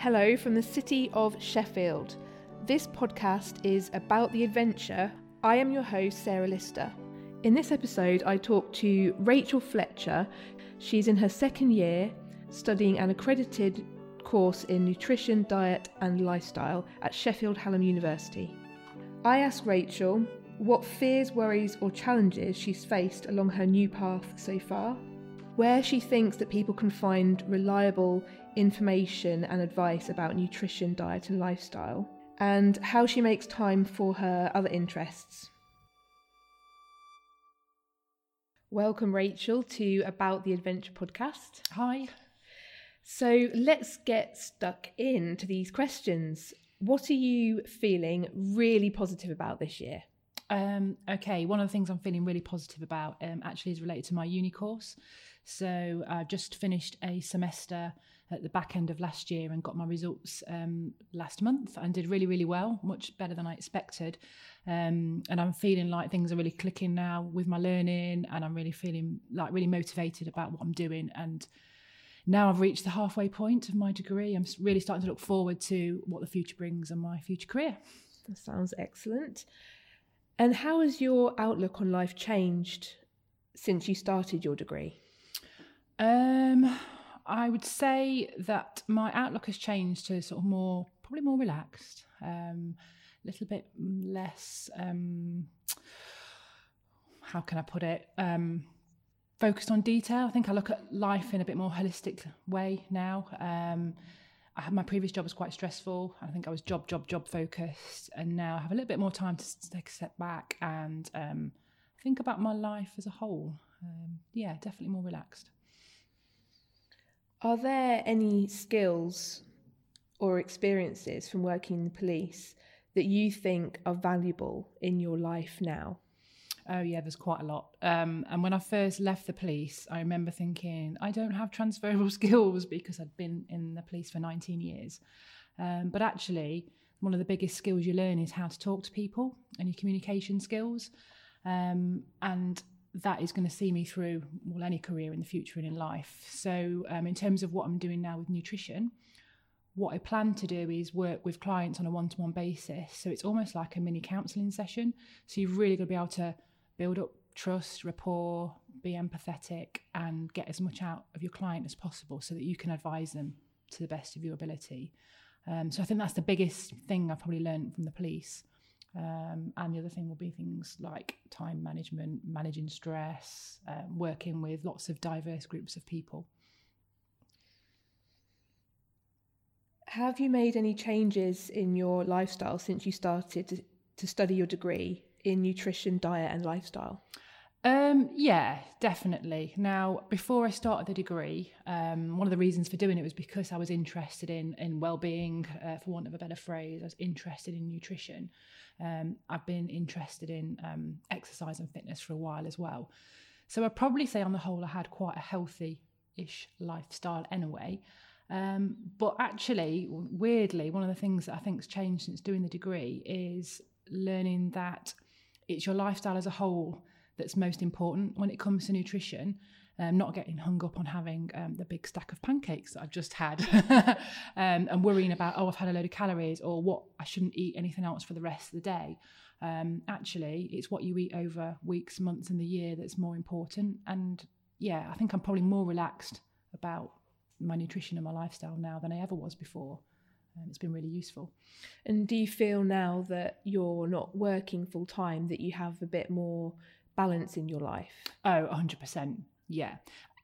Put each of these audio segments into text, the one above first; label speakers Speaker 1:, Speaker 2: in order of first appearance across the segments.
Speaker 1: Hello from the city of Sheffield. This podcast is about the adventure. I am your host, Sarah Lister. In this episode, I talk to Rachel Fletcher. She's in her second year studying an accredited course in nutrition, diet, and lifestyle at Sheffield Hallam University. I ask Rachel what fears, worries, or challenges she's faced along her new path so far, where she thinks that people can find reliable information and advice about nutrition, diet, and lifestyle, and how she makes time for her other interests. Welcome, Rachel, to About the Adventure podcast.
Speaker 2: Hi.
Speaker 1: So let's get stuck into these questions. What are you feeling really positive about this year?
Speaker 2: Um, okay, one of the things I'm feeling really positive about um, actually is related to my uni course. So I just finished a semester at the back end of last year and got my results um, last month and did really, really well, much better than I expected. Um, and I'm feeling like things are really clicking now with my learning, and I'm really feeling like really motivated about what I'm doing. And now I've reached the halfway point of my degree, I'm really starting to look forward to what the future brings and my future career.
Speaker 1: That sounds excellent. And how has your outlook on life changed since you started your degree?
Speaker 2: Um, I would say that my outlook has changed to sort of more, probably more relaxed, um, a little bit less. Um, how can I put it? Um, focused on detail. I think I look at life in a bit more holistic way now. Um, I had my previous job was quite stressful. I think I was job, job, job focused, and now I have a little bit more time to take a step back and um, think about my life as a whole. Um, yeah, definitely more relaxed.
Speaker 1: Are there any skills or experiences from working in the police that you think are valuable in your life now?
Speaker 2: Oh yeah, there's quite a lot. Um, and when I first left the police, I remember thinking I don't have transferable skills because I'd been in the police for 19 years. Um, but actually, one of the biggest skills you learn is how to talk to people and your communication skills. Um, and that is going to see me through well any career in the future and in life. So, um, in terms of what I'm doing now with nutrition, what I plan to do is work with clients on a one-to-one basis. So it's almost like a mini counselling session. So you've really got to be able to build up trust, rapport, be empathetic, and get as much out of your client as possible so that you can advise them to the best of your ability. Um, so I think that's the biggest thing I've probably learned from the police. Um, and the other thing will be things like time management, managing stress, um, working with lots of diverse groups of people.
Speaker 1: Have you made any changes in your lifestyle since you started to, to study your degree? in nutrition, diet, and lifestyle?
Speaker 2: Um, yeah, definitely. Now, before I started the degree, um, one of the reasons for doing it was because I was interested in in well-being, uh, for want of a better phrase. I was interested in nutrition. Um, I've been interested in um, exercise and fitness for a while as well. So I'd probably say, on the whole, I had quite a healthy-ish lifestyle anyway. Um, but actually, weirdly, one of the things that I think's changed since doing the degree is learning that it's your lifestyle as a whole that's most important when it comes to nutrition. Um, not getting hung up on having um, the big stack of pancakes that I've just had um, and worrying about, oh, I've had a load of calories or what I shouldn't eat anything else for the rest of the day. Um, actually, it's what you eat over weeks, months, and the year that's more important. And yeah, I think I'm probably more relaxed about my nutrition and my lifestyle now than I ever was before um, it's been really useful.
Speaker 1: And do you feel now that you're not working full time that you have a bit more balance in your life?
Speaker 2: Oh, 100%. Yeah.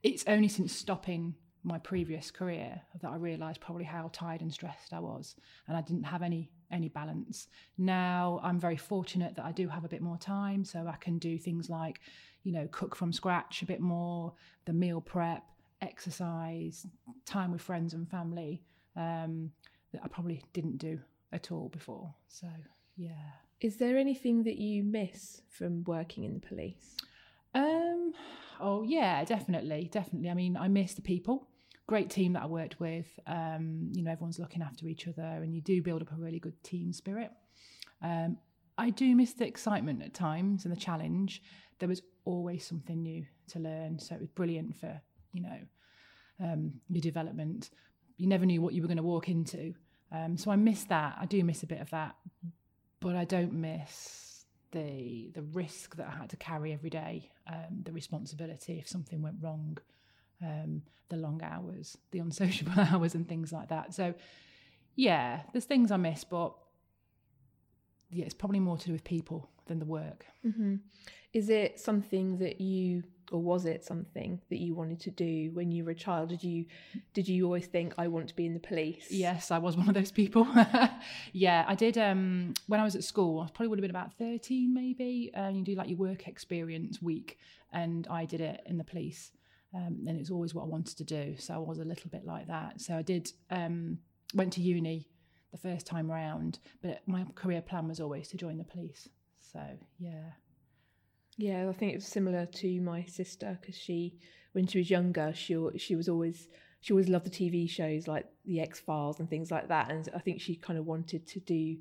Speaker 2: It's only since stopping my previous career that I realised probably how tired and stressed I was, and I didn't have any any balance. Now I'm very fortunate that I do have a bit more time, so I can do things like, you know, cook from scratch a bit more, the meal prep, exercise, time with friends and family. Um, that I probably didn't do at all before. So, yeah.
Speaker 1: Is there anything that you miss from working in the police?
Speaker 2: Um, oh yeah, definitely, definitely. I mean, I miss the people. Great team that I worked with. Um, you know, everyone's looking after each other, and you do build up a really good team spirit. Um, I do miss the excitement at times and the challenge. There was always something new to learn, so it was brilliant for you know um, your development you never knew what you were going to walk into. Um, so I miss that. I do miss a bit of that, but I don't miss the the risk that I had to carry every day, um, the responsibility if something went wrong, um, the long hours, the unsociable hours, and things like that. So yeah, there's things I miss, but yeah, it's probably more to do with people than the work.
Speaker 1: Mm-hmm. Is it something that you, or was it something that you wanted to do when you were a child? Did you, did you always think I want to be in the police?
Speaker 2: Yes, I was one of those people. yeah, I did. Um, when I was at school, I probably would have been about thirteen, maybe. And you do like your work experience week, and I did it in the police. Um, and it's always what I wanted to do. So I was a little bit like that. So I did. Um, went to uni the first time round, but my career plan was always to join the police. So yeah.
Speaker 1: Yeah, I think it was similar to my sister because she, when she was younger, she she was always she always loved the TV shows like the X Files and things like that, and I think she kind of wanted to do,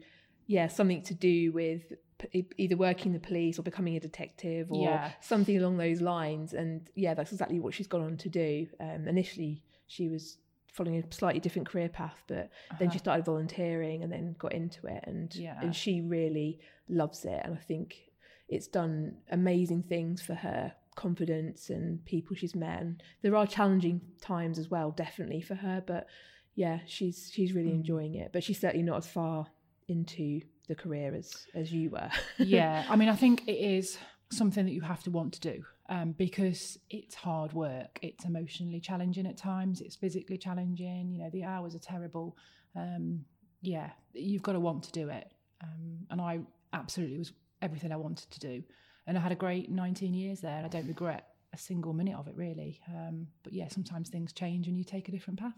Speaker 1: yeah, something to do with p- either working the police or becoming a detective or
Speaker 2: Yeah.
Speaker 1: something along those lines. And yeah, that's exactly what she's gone on to do. Um, initially, she was following a slightly different career path, but then she
Speaker 2: Uh-huh.
Speaker 1: started volunteering and then got into it, and
Speaker 2: Yeah.
Speaker 1: and she really loves it. And I think it's done amazing things for her confidence and people she's met. And there are challenging times as well, definitely for her, but yeah, she's she's really
Speaker 2: Mm.
Speaker 1: enjoying it. But she's certainly not as far into the career as as you were.
Speaker 2: yeah, I mean, I think it is something that you have to want to do um, because it's hard work. It's emotionally challenging at times. It's physically challenging. You know, the hours are terrible. Um, yeah, you've got to want to do it. Um, and I absolutely was everything I wanted to do. And I had a great 19 years there, and I don't regret a single minute of it, really. Um, but yeah, sometimes things change and you take a different path.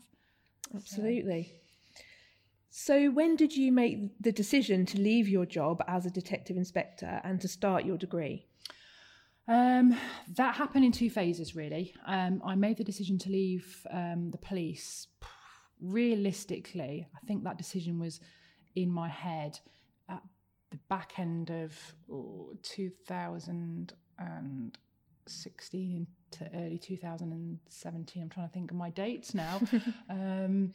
Speaker 1: Absolutely. So, when did you make the decision to leave your job as a detective inspector and to start your degree?
Speaker 2: Um, that happened in two phases, really. Um, I made the decision to leave um, the police. Realistically, I think that decision was in my head the back end of oh, 2016 to early 2017. I'm trying to think of my dates now. um,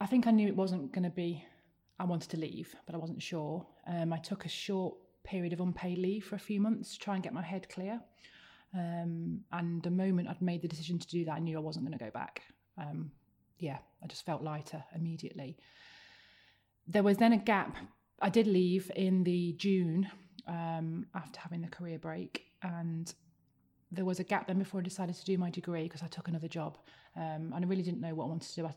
Speaker 2: I think I knew it wasn't going to be. I wanted to leave, but I wasn't sure. Um, I took a short period of unpaid leave for a few months to try and get my head clear. Um, and the moment I'd made the decision to do that, I knew I wasn't going to go back. Um, yeah, I just felt lighter immediately. There was then a gap. I did leave in the June um, after having the career break, and there was a gap then before I decided to do my degree because I took another job, um, and I really didn't know what I wanted to do.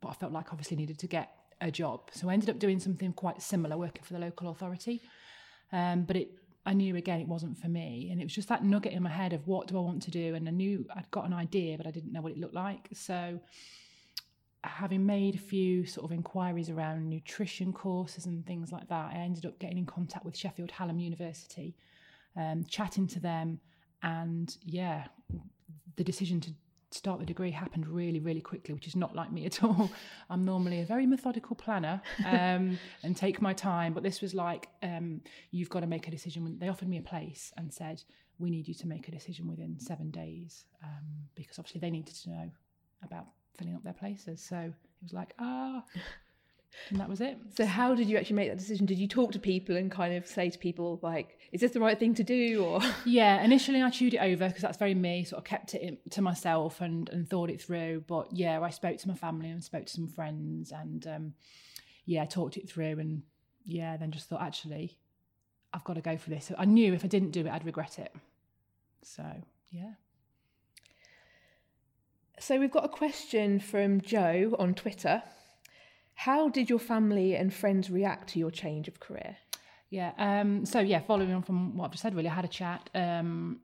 Speaker 2: But I felt like obviously needed to get a job, so I ended up doing something quite similar, working for the local authority. Um, but it, I knew again it wasn't for me, and it was just that nugget in my head of what do I want to do, and I knew I'd got an idea, but I didn't know what it looked like. So, having made a few sort of inquiries around nutrition courses and things like that, I ended up getting in contact with Sheffield Hallam University, um, chatting to them, and yeah, the decision to start the degree happened really, really quickly, which is not like me at all. I'm normally a very methodical planner um, and take my time, but this was like, um, you've got to make a decision. They offered me a place and said, we need you to make a decision within seven days, um, because obviously they needed to know about filling up their places. So it was like, ah, and that was it.
Speaker 1: So, how did you actually make that decision? Did you talk to people and kind of say to people, like, is this the right thing to do? Or,
Speaker 2: Yeah, initially I chewed it over because that's very me. Sort of kept it in, to myself and and thought it through. But yeah, I spoke to my family and spoke to some friends and um, yeah, talked it through and yeah, then just thought actually, I've got to go for this. I knew if I didn't do it, I'd regret it. So yeah.
Speaker 1: So, we've got a question from Joe on Twitter. How did your family and friends react to your change of career?
Speaker 2: Yeah. Um, so yeah, following on from what I've just said, really, I had a chat. Um,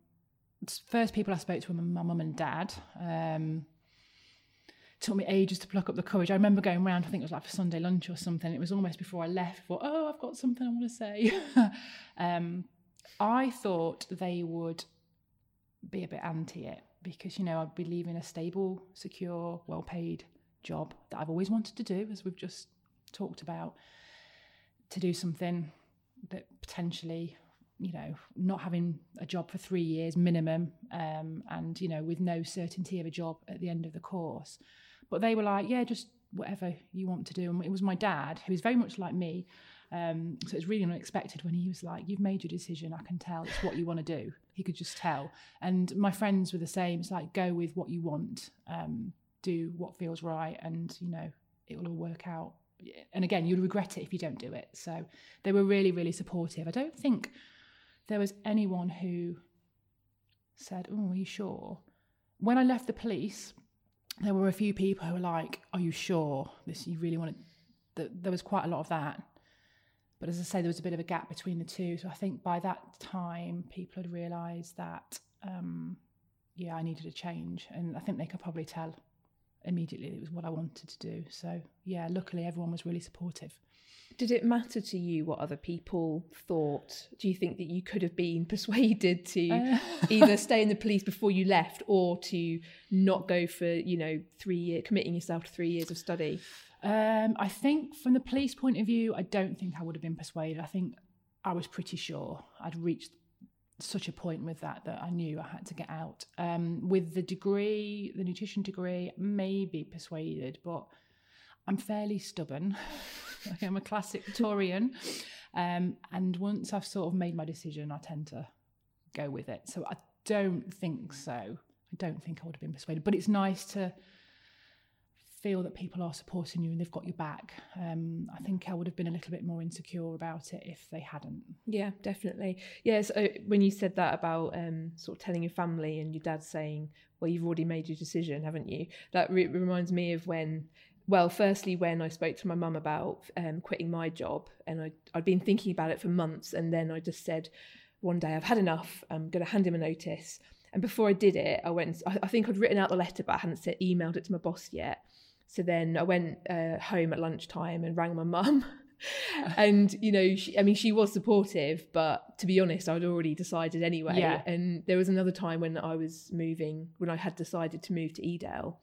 Speaker 2: first people I spoke to were my mum and dad. Um, took me ages to pluck up the courage. I remember going round. I think it was like for Sunday lunch or something. It was almost before I left. Thought, oh, I've got something I want to say. um, I thought they would be a bit anti it because you know I'd be leaving a stable, secure, well-paid job that I've always wanted to do, as we've just talked about, to do something that potentially you know not having a job for three years minimum um, and you know with no certainty of a job at the end of the course But they were like, yeah, just whatever you want to do. And it was my dad, who was very much like me. Um, so it's really unexpected when he was like, You've made your decision. I can tell it's what you want to do. He could just tell. And my friends were the same. It's like, go with what you want, um, do what feels right, and, you know, it will all work out. And again, you'll regret it if you don't do it. So they were really, really supportive. I don't think there was anyone who said, Oh, are you sure? When I left the police, there were a few people who were like, Are you sure this you really want to there was quite a lot of that. But as I say, there was a bit of a gap between the two. So I think by that time, people had realised that, um, yeah, I needed a change. And I think they could probably tell immediately it was what I wanted to do. So yeah, luckily everyone was really supportive.
Speaker 1: Did it matter to you what other people thought? Do you think that you could have been persuaded to uh. either stay in the police before you left or to not go for, you know, three years, committing yourself to three years of study?
Speaker 2: Um, I think from the police point of view, I don't think I would have been persuaded. I think I was pretty sure I'd reached such a point with that that I knew I had to get out. Um, with the degree, the nutrition degree, maybe persuaded, but I'm fairly stubborn. I'm a classic Victorian. Um, and once I've sort of made my decision, I tend to go with it. So I don't think so. I don't think I would have been persuaded. But it's nice to feel that people are supporting you and they've got your back. Um, I think I would have been a little bit more insecure about it if they hadn't.
Speaker 1: Yeah, definitely. Yeah, so when you said that about um, sort of telling your family and your dad saying, "Well, you've already made your decision, haven't you?" That re- reminds me of when. Well, firstly, when I spoke to my mum about um, quitting my job, and I, I'd been thinking about it for months, and then I just said, one day, I've had enough. I'm going to hand him a notice. And before I did it, I went. I, think I'd written out the letter, but I hadn't emailed it to my boss yet. So then I went uh, home at lunchtime and rang my mum. and you know she, i mean she was supportive but to be honest i'd already decided anyway yeah. and there was another time when i was moving when i had decided to move to edale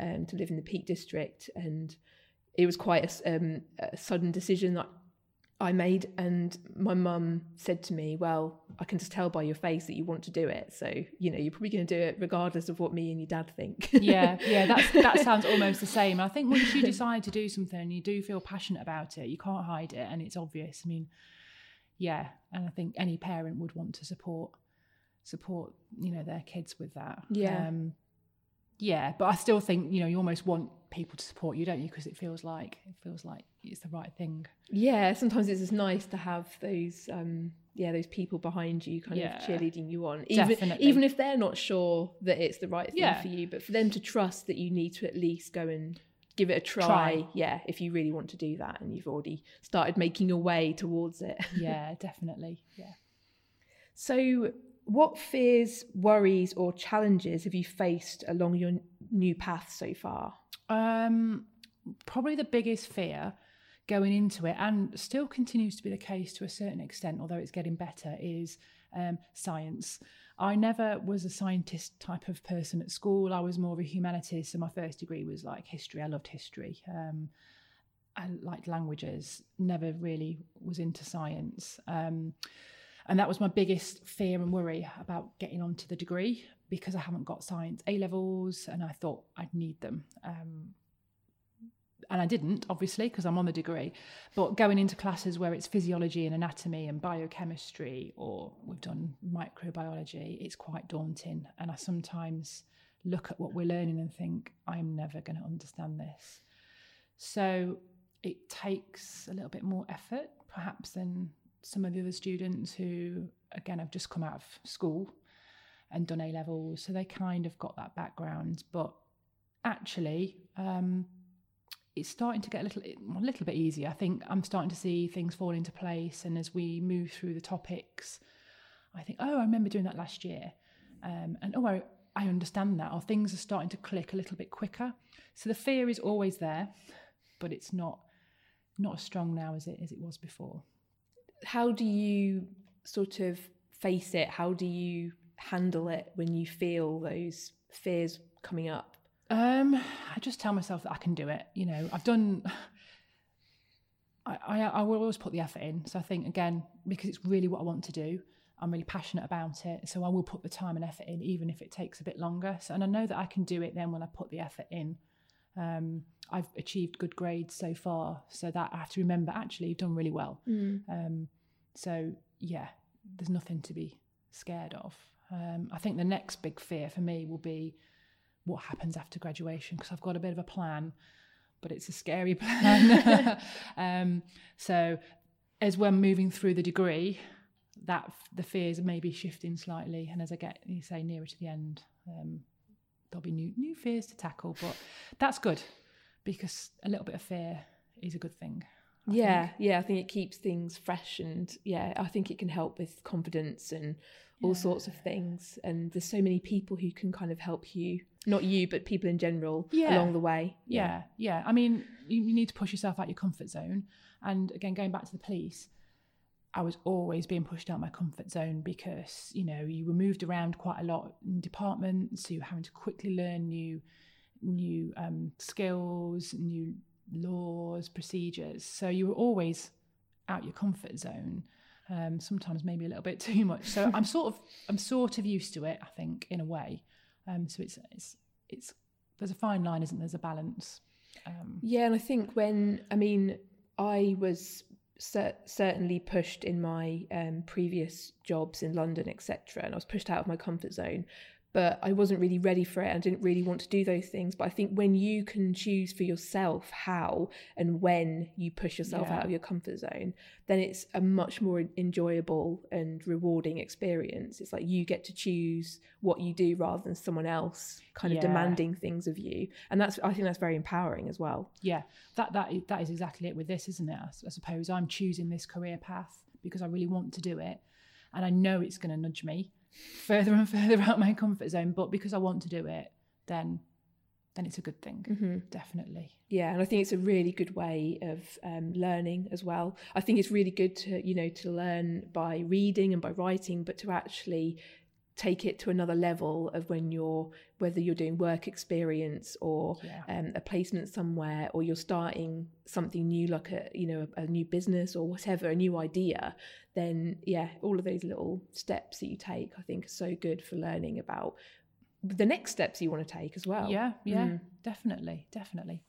Speaker 1: um, to live in the peak district and it was quite a, um, a sudden decision that I made, and my mum said to me, Well, I can just tell by your face that you want to do it. So, you know, you're probably going to do it regardless of what me and your dad think.
Speaker 2: yeah, yeah, that's, that sounds almost the same. I think once you decide to do something and you do feel passionate about it, you can't hide it and it's obvious. I mean, yeah, and I think any parent would want to support support you know their kids with that
Speaker 1: yeah um,
Speaker 2: yeah but i still think you know you almost want people to support you don't you? Because it feels like it feels like it's the right thing.
Speaker 1: Yeah sometimes it's just nice to have those um yeah those people behind you kind yeah, of cheerleading you on. Even definitely. even if they're not sure that it's the right thing yeah. for you but for them to trust that you need to at least go and give it a try, try, yeah if you really want to do that and you've already started making your way towards it.
Speaker 2: Yeah definitely. Yeah.
Speaker 1: So what fears, worries, or challenges have you faced along your new path so far?
Speaker 2: Um, probably the biggest fear going into it, and still continues to be the case to a certain extent, although it's getting better, is um, science. I never was a scientist type of person at school. I was more of a humanities. So my first degree was like history. I loved history. Um, I liked languages. Never really was into science. Um, and that was my biggest fear and worry about getting onto the degree because I haven't got science A levels and I thought I'd need them. Um, and I didn't, obviously, because I'm on the degree. But going into classes where it's physiology and anatomy and biochemistry, or we've done microbiology, it's quite daunting. And I sometimes look at what we're learning and think, I'm never going to understand this. So it takes a little bit more effort, perhaps, than some of the other students who, again, have just come out of school and done A levels, so they kind of got that background. But actually, um, it's starting to get a little, a little bit easier. I think I'm starting to see things fall into place, and as we move through the topics, I think, oh, I remember doing that last year, um, and oh, I, I understand that. Or things are starting to click a little bit quicker. So the fear is always there, but it's not not as strong now as it as it was before
Speaker 1: how do you sort of face it? How do you handle it when you feel those fears coming up?
Speaker 2: Um, I just tell myself that I can do it. You know, I've done. I, I, I will always put the effort in. So I think again because it's really what I want to do. I'm really passionate about it, so I will put the time and effort in, even if it takes a bit longer. So, and I know that I can do it then when I put the effort in. Um, I've achieved good grades so far. So that I have to remember actually you've done really well.
Speaker 1: Mm.
Speaker 2: Um, so yeah, there's nothing to be scared of. Um, I think the next big fear for me will be what happens after graduation because I've got a bit of a plan, but it's a scary plan. um, so as we're moving through the degree, that the fears may be shifting slightly, and as I get, you say, nearer to the end, um, there'll be new new fears to tackle. But that's good because a little bit of fear is a good thing. I
Speaker 1: yeah,
Speaker 2: think.
Speaker 1: yeah. I think it keeps things fresh, and yeah, I think it can help with confidence and all sorts of things. And there's so many people who can kind of help you, not you, but people in general
Speaker 2: Yeah.
Speaker 1: along the way.
Speaker 2: Yeah, yeah. I mean, you, you need to push yourself out your comfort zone. And again, going back to the police, I was always being pushed out my comfort zone because you know you were moved around quite a lot in departments. You were having to quickly learn new, new um, skills, new laws, procedures. So you were always out your comfort zone. Um, sometimes maybe a little bit too much. So I'm sort of I'm sort of used to it. I think in a way. Um, so it's it's it's there's a fine line, isn't there? There's a balance. Um,
Speaker 1: Yeah, and I think when I mean, I was cer- certainly pushed in my um, previous jobs in London, etc., and I was pushed out of my comfort zone. But I wasn't really ready for it. I didn't really want to do those things. But I think when you can choose for yourself how and when you push yourself
Speaker 2: Yeah.
Speaker 1: out of your comfort zone, then it's a much more enjoyable and rewarding experience. It's like you get to choose what you do rather than someone else kind of
Speaker 2: Yeah.
Speaker 1: demanding things of you. And that's I think that's very empowering as well.
Speaker 2: yeah, that that that is exactly it with this, isn't it? I suppose I'm choosing this career path because I really want to do it, and I know it's going to nudge me further and further out my comfort zone. But because I want to do it, then then it's a good thing,
Speaker 1: Mm-hmm.
Speaker 2: definitely.
Speaker 1: Yeah, and I think it's a really good way of um, learning as well. I think it's really good to you know to learn by reading and by writing, but to actually take it to another level of when you're whether you're doing work experience or
Speaker 2: Yeah.
Speaker 1: um, a placement somewhere or you're starting something new like a you know a, a new business or whatever a new idea then yeah all of those little steps that you take i think are so good for learning about the next steps you want to take as well
Speaker 2: Yeah, yeah,
Speaker 1: Mm.
Speaker 2: definitely, definitely.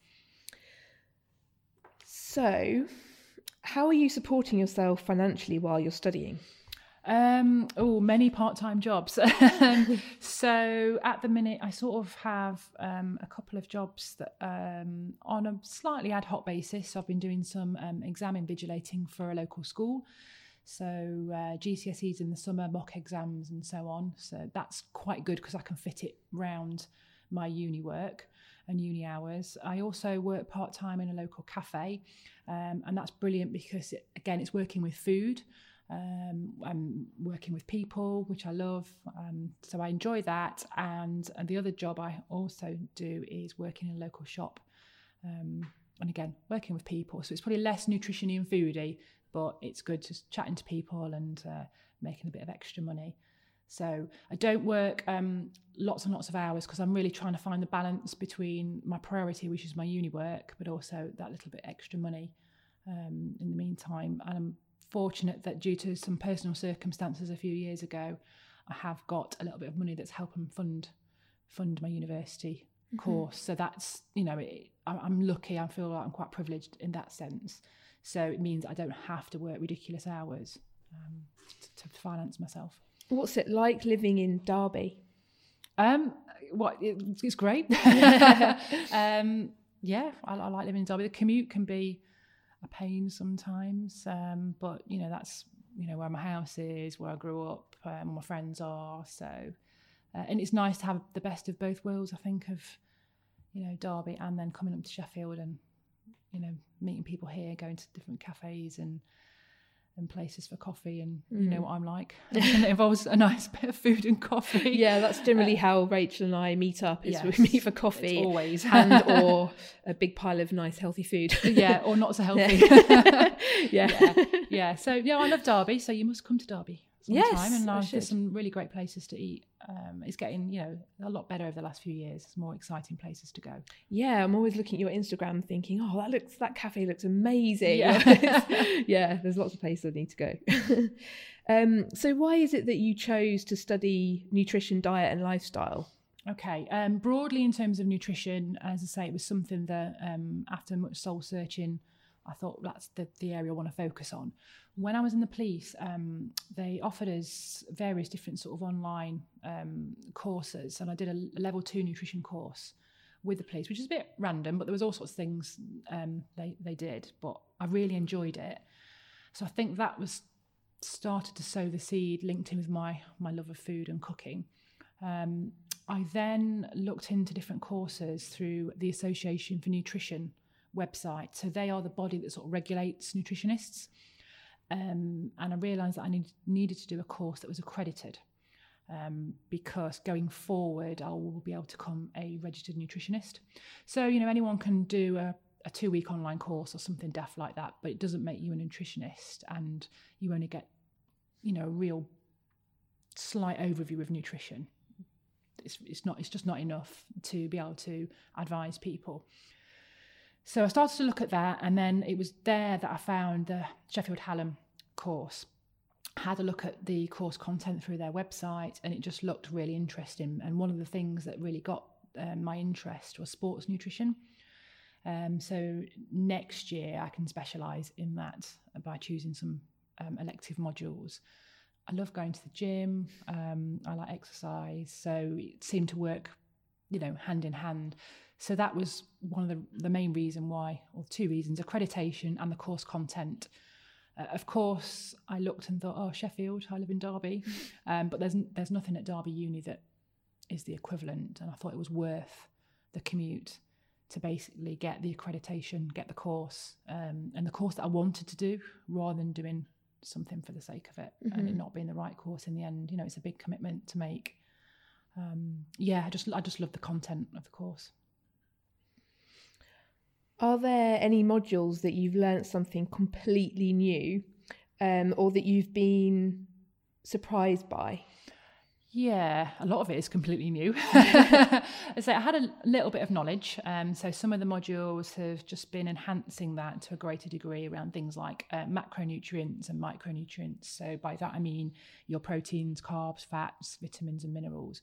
Speaker 1: So, how are you supporting yourself financially while you're studying?
Speaker 2: Um, oh, many part-time jobs. Um, so at the minute, I sort of have um, a couple of jobs that um, on a slightly ad hoc basis. I've been doing some um, exam invigilating for a local school. So uh, GCSEs in the summer, mock exams, and so on. So that's quite good because I can fit it round my uni work and uni hours. I also work part time in a local cafe, um, and that's brilliant because it, again, it's working with food. Um, I'm working with people, which I love. Um, so I enjoy that. And, and the other job I also do is working in a local shop. Um, and again, working with people. So it's probably less nutrition and foodie, but it's good just chatting to people and uh, making a bit of extra money. So I don't work um, lots and lots of hours because I'm really trying to find the balance between my priority, which is my uni work, but also that little bit extra money um, in the meantime. And I'm fortunate that due to some personal circumstances a few years ago, I have got a little bit of money that's helping fund fund my university course. So that's you know it, I'm lucky. I feel like I'm quite privileged in that sense. So it means I don't have to work ridiculous hours um, to, to finance myself.
Speaker 1: What's it like living in Derby?
Speaker 2: Um, what it, it's great. um, yeah, I, I like living in Derby. The commute can be a pain sometimes, um, but you know that's you know where my house is, where I grew up, um, my friends are. So, uh, and it's nice to have the best of both worlds. I think of you know Derby and then coming up to Sheffield and you know meeting people here, going to different cafes and and places for coffee, and you know mm. what I'm like. and it involves a nice bit of food and coffee.
Speaker 1: Yeah, that's generally uh, how Rachel and I meet up. Is we
Speaker 2: yes,
Speaker 1: meet for coffee
Speaker 2: always.
Speaker 1: and or a big pile of nice healthy food.
Speaker 2: yeah, or not so healthy.
Speaker 1: yeah.
Speaker 2: yeah, yeah. So yeah, I love Derby. So you must come to Derby sometime.
Speaker 1: Yes,
Speaker 2: and
Speaker 1: I
Speaker 2: there's some really great places to eat. Um, it's getting you know a lot better over the last few years. There's more exciting places to go.
Speaker 1: Yeah, I'm always looking at your Instagram thinking, oh, that looks that cafe looks amazing.
Speaker 2: Yeah.
Speaker 1: yeah, there's lots of places I need to go. um, so why is it that you chose to study nutrition, diet, and lifestyle?
Speaker 2: Okay. Um, broadly, in terms of nutrition, as I say, it was something that um, after much soul searching, I thought that's the, the area I want to focus on. When I was in the police, um, they offered us various different sort of online um, courses, and I did a level two nutrition course with the police, which is a bit random, but there was all sorts of things um, they they did. But I really enjoyed it, so I think that was started to sow the seed linked in with my my love of food and cooking. Um, I then looked into different courses through the Association for Nutrition website. So they are the body that sort of regulates nutritionists. Um, and I realised that I need, needed to do a course that was accredited um, because going forward, I will be able to become a registered nutritionist. So, you know, anyone can do a, a two week online course or something daft like that, but it doesn't make you a nutritionist and you only get, you know, a real slight overview of nutrition it's, it's not it's just not enough to be able to advise people so i started to look at that and then it was there that i found the sheffield hallam course. Had a look at the course content through their website and it just looked really interesting. And one of the things that really got um, my interest was sports nutrition. Um, so next year i can specialize in that by choosing some um, elective modules. I love going to the gym. Um, I like exercise, so it seemed to work, you know, hand in hand. So that was one of the the main reason why, or two reasons: accreditation and the course content. Uh, of course, I looked and thought, oh, Sheffield. I live in Derby, um, but there's there's nothing at Derby Uni that is the equivalent, and I thought it was worth the commute to basically get the accreditation, get the course, um, and the course that I wanted to do, rather than doing something for the sake of it mm-hmm. and it mm-hmm. not being the right course in the end. You know, it's a big commitment to make. Um, yeah, I just I just love the content of the course.
Speaker 1: Are there any modules that you've learned something completely new, um, or that you've been surprised by?
Speaker 2: Yeah, a lot of it is completely new. so I had a little bit of knowledge. Um, so some of the modules have just been enhancing that to a greater degree around things like uh, macronutrients and micronutrients. So by that I mean your proteins, carbs, fats, vitamins, and minerals,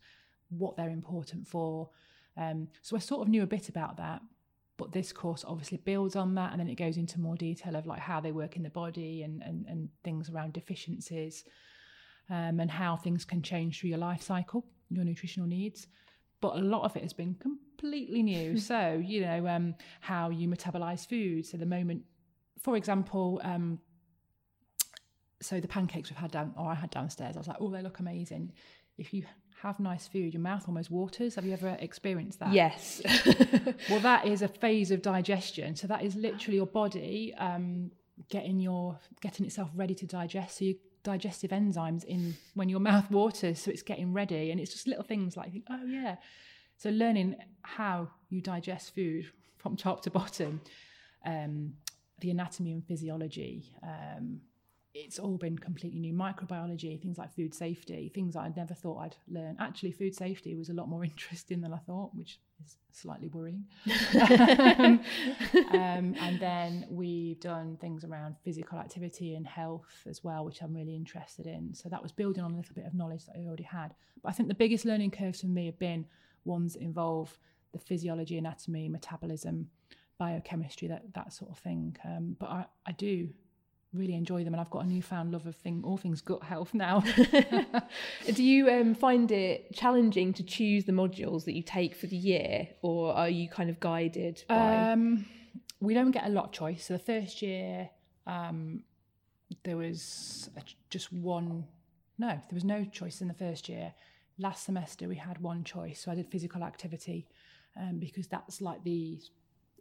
Speaker 2: what they're important for. Um, so I sort of knew a bit about that, but this course obviously builds on that, and then it goes into more detail of like how they work in the body and and, and things around deficiencies um, and how things can change through your life cycle, your nutritional needs. But a lot of it has been completely new. so, you know, um, how you metabolize food. So, the moment, for example, um, so the pancakes we've had down, or I had downstairs, I was like, oh, they look amazing. If you have nice food, your mouth almost waters. Have you ever experienced that?
Speaker 1: Yes.
Speaker 2: well, that is a phase of digestion. So that is literally your body um, getting your getting itself ready to digest. So you digestive enzymes in when your mouth waters so it's getting ready and it's just little things like oh yeah so learning how you digest food from top to bottom um, the anatomy and physiology um, it's all been completely new. Microbiology things like food safety things i never thought i'd learn. Actually food safety was a lot more interesting than i thought which is slightly worrying. Um, um, and then we've done things around physical activity and health as well which i'm really interested in. So that was building on a little bit of knowledge that i already had. But i think the biggest learning curves for me have been ones that involve the physiology anatomy metabolism biochemistry that that sort of thing. Um, but I, I do really enjoy them and I've got a newfound love of thing all things gut health now.
Speaker 1: Do you um, find it challenging to choose the modules that you take for the year or are you kind of guided by um,
Speaker 2: we don't get a lot of choice. So the first year um, there was a, just one no, there was no choice in the first year. Last semester we had one choice. So I did physical activity um, because that's like the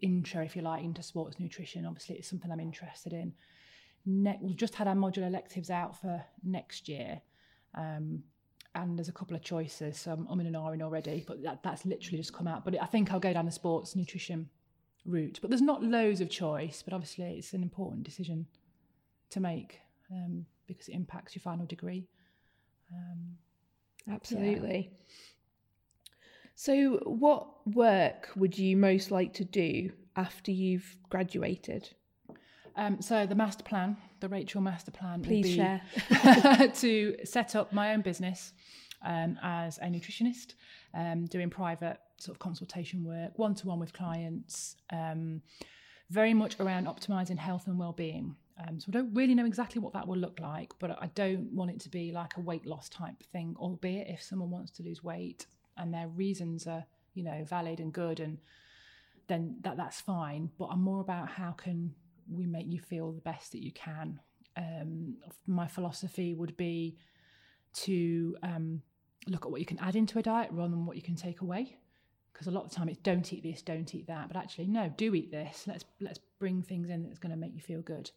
Speaker 2: intro if you like into sports nutrition. Obviously it's something I'm interested in we've just had our module electives out for next year. Um, and there's a couple of choices. So I'm, I'm in an R in already, but that, that's literally just come out. But I think I'll go down the sports nutrition route. But there's not loads of choice, but obviously it's an important decision to make um, because it impacts your final degree. Um,
Speaker 1: Absolutely. Yeah. So, what work would you most like to do after you've graduated?
Speaker 2: Um, so the master plan, the Rachel master plan,
Speaker 1: please share
Speaker 2: to set up my own business. um, as a nutritionist, um, doing private sort of consultation work, one to one with clients, um, very much around optimizing health and well-being. Um, so I don't really know exactly what that will look like, but I don't want it to be like a weight loss type thing. Albeit if someone wants to lose weight and their reasons are, you know, valid and good, and then that that's fine. But I'm more about how can we make you feel the best that you can. Um, my philosophy would be to um, look at what you can add into a diet rather than what you can take away because a lot of the time it's don't eat this don't eat that but actually no do eat this let's let's bring things in that's going to make you feel good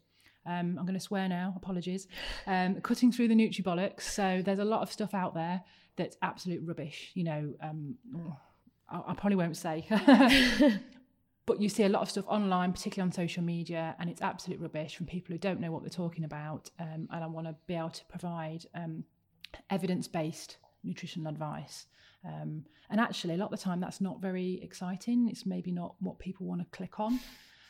Speaker 2: um, I'm going to swear now, apologies. Um, cutting through the nutri bollocks. So there's a lot of stuff out there that's absolute rubbish. You know, um, I, I probably won't say. but you see a lot of stuff online, particularly on social media, and it's absolute rubbish from people who don't know what they're talking about. Um, and I want to be able to provide um, evidence based nutritional advice. Um, and actually, a lot of the time, that's not very exciting. It's maybe not what people want to click on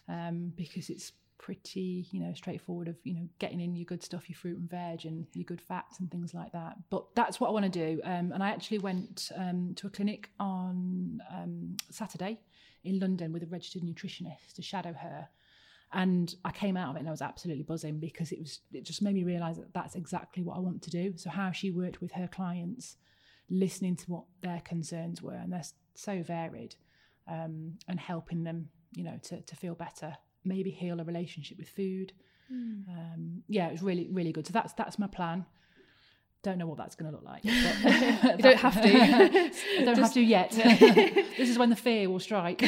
Speaker 2: um, because it's pretty, you know, straightforward of, you know, getting in your good stuff, your fruit and veg and your good fats and things like that. But that's what I want to do. Um, and I actually went um, to a clinic on um, Saturday in London with a registered nutritionist to shadow her. And I came out of it and I was absolutely buzzing because it was it just made me realise that that's exactly what I want to do. So how she worked with her clients, listening to what their concerns were, and they're so varied, um, and helping them, you know, to to feel better maybe heal a relationship with food. Mm. Um, yeah, it was really, really good. So that's that's my plan. Don't know what that's going to look like.
Speaker 1: you don't have to.
Speaker 2: I don't Just, have to yet. this is when the fear will strike.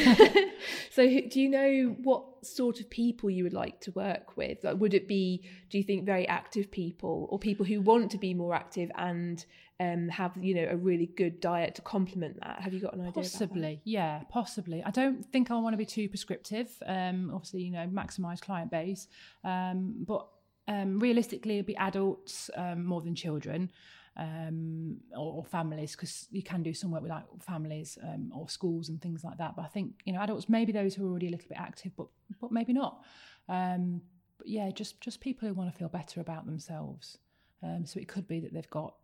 Speaker 1: so, do you know what sort of people you would like to work with? Like, would it be, do you think, very active people, or people who want to be more active and um, have you know a really good diet to complement that? Have you got an idea?
Speaker 2: Possibly, yeah, possibly. I don't think I want to be too prescriptive. Um, obviously, you know, maximise client base, um, but um, realistically, it'd be adults um, more than children. Um, or, or, families because you can do some work with like families um, or schools and things like that. But I think you know adults, maybe those who are already a little bit active, but but maybe not. Um, but yeah, just just people who want to feel better about themselves. Um, so it could be that they've got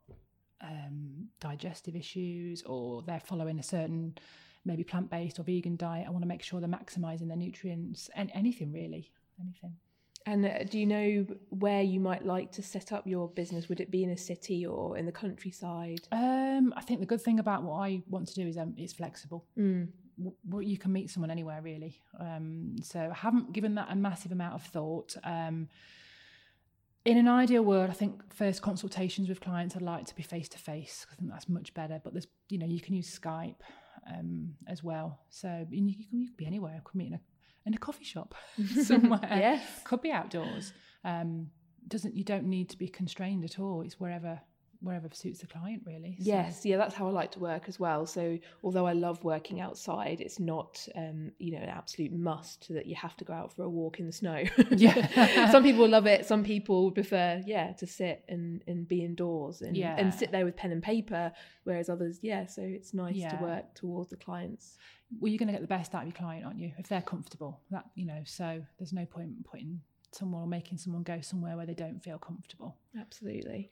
Speaker 2: digestive issues or they're following a certain maybe plant-based or vegan diet i want to make sure they're maximizing their nutrients and anything really anything
Speaker 1: and uh, do you know where you might like to set up your business would it be in a city or in the countryside
Speaker 2: um, i think the good thing about what i want to do is um, it's flexible
Speaker 1: mm.
Speaker 2: w- you can meet someone anywhere really um, so i haven't given that a massive amount of thought um, in an ideal world, I think first consultations with clients I'd like to be face to face. I think that's much better. But there's, you know, you can use Skype um, as well. So you can, you can be anywhere. I could meet in a in a coffee shop somewhere.
Speaker 1: yes,
Speaker 2: could be outdoors. Um, doesn't you don't need to be constrained at all. It's wherever wherever suits the client really
Speaker 1: so. yes yeah that's how i like to work as well so although i love working outside it's not um, you know an absolute must that you have to go out for a walk in the snow
Speaker 2: yeah
Speaker 1: some people love it some people prefer yeah to sit and and be indoors and
Speaker 2: yeah.
Speaker 1: and sit there with pen and paper whereas others yeah so it's nice yeah. to work towards the clients
Speaker 2: well you're going to get the best out of your client aren't you if they're comfortable that you know so there's no point in putting someone or making someone go somewhere where they don't feel comfortable
Speaker 1: absolutely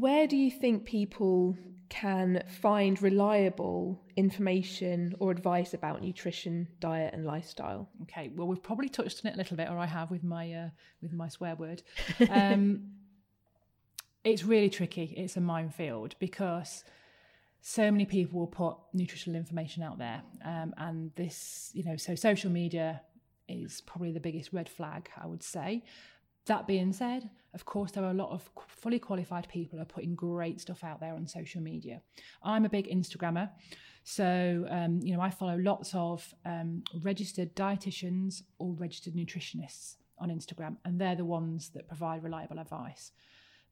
Speaker 1: where do you think people can find reliable information or advice about nutrition, diet, and lifestyle?
Speaker 2: Okay, well, we've probably touched on it a little bit, or I have with my uh, with my swear word. Um, it's really tricky. It's a minefield because so many people will put nutritional information out there, um, and this, you know, so social media is probably the biggest red flag, I would say. That being said, of course, there are a lot of fully qualified people are putting great stuff out there on social media. I'm a big Instagrammer. So, um, you know, I follow lots of um, registered dietitians or registered nutritionists on Instagram, and they're the ones that provide reliable advice.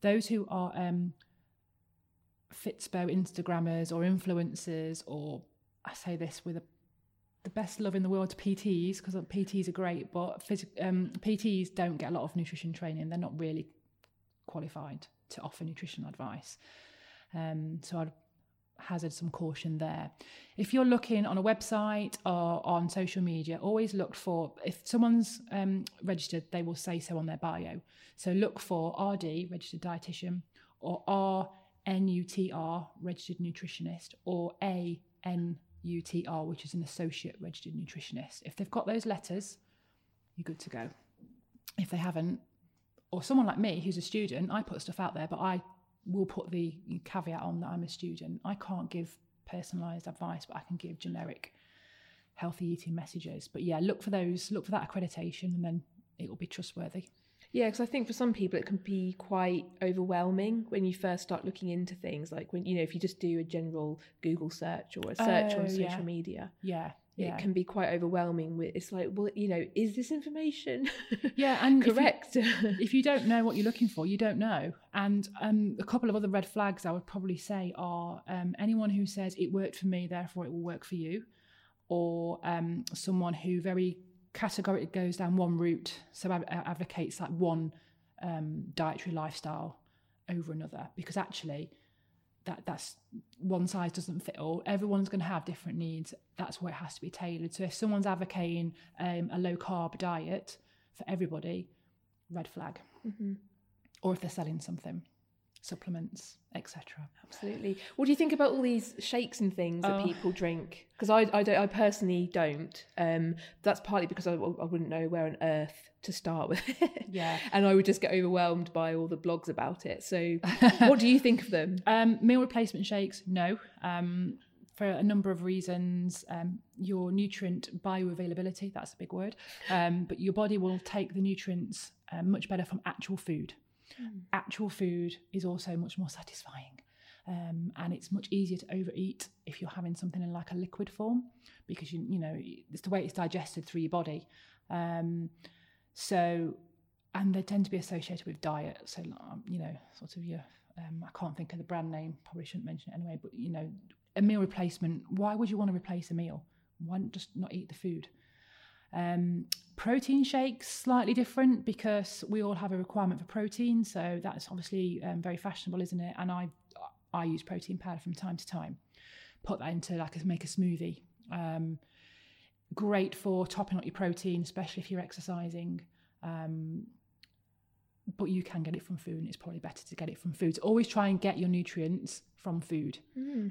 Speaker 2: Those who are um, Fitspo Instagrammers or influencers, or I say this with a the best love in the world to PTs because PTs are great, but phys- um, PTs don't get a lot of nutrition training. They're not really qualified to offer nutritional advice. Um, so I'd hazard some caution there. If you're looking on a website or on social media, always look for if someone's um, registered, they will say so on their bio. So look for RD, registered dietitian, or RNUTR, registered nutritionist, or ANUTR, which is an associate registered nutritionist. If they've got those letters, you're good to go. If they haven't, or someone like me who's a student, I put stuff out there, but I will put the caveat on that I'm a student. I can't give personalised advice, but I can give generic healthy eating messages. But yeah, look for those, look for that accreditation, and then it will be trustworthy.
Speaker 1: Yeah, because I think for some people it can be quite overwhelming when you first start looking into things. Like when you know, if you just do a general Google search or a search
Speaker 2: Oh,
Speaker 1: on social
Speaker 2: yeah.
Speaker 1: media,
Speaker 2: Yeah, yeah,
Speaker 1: it can be quite overwhelming. With it's like, well, you know, is this information
Speaker 2: yeah. And if you-
Speaker 1: correct?
Speaker 2: if you don't know what you're looking for, you don't know. And um, a couple of other red flags I would probably say are um, anyone who says it worked for me, therefore it will work for you, or um, someone who very categorically goes down one route, so ad- advocates like one um, dietary lifestyle over another, because actually. That that's one size doesn't fit all. Everyone's going to have different needs. That's where it has to be tailored. So if someone's advocating um, a low carb diet for everybody, red flag
Speaker 1: Mhm.
Speaker 2: or if they're selling something supplements etc
Speaker 1: Absolutely. What do you think about all these shakes and things that
Speaker 2: Oh.
Speaker 1: people drink? Because I, I don't, I personally don't. Um, that's partly because I, I wouldn't know where on earth to start with. It.
Speaker 2: Yeah
Speaker 1: and I would just get overwhelmed by all the blogs about it. So, what do you think of them?
Speaker 2: um, meal replacement shakes no um, for a number of reasons um, your nutrient bioavailability that's a big word um, but your body will take the nutrients um, much better from actual food actual food is also much more satisfying um, and it's much easier to overeat if you're having something in like a liquid form because you you know it's the way it's digested through your body. Um, so and they tend to be associated with diet. So um, you know sort of your um, I can't think of the brand name probably shouldn't mention it anyway but you know a meal replacement why would you want to replace a meal? Why not just not eat the food um, protein shakes slightly different because we all have a requirement for protein, so that's obviously um, very fashionable, isn't it? And I I use protein powder from time to time. Put that into like a, make a smoothie. Um, great for topping up your protein, especially if you're exercising. Um, but you can get it from food, and it's probably better to get it from food. So always try and get your nutrients from food.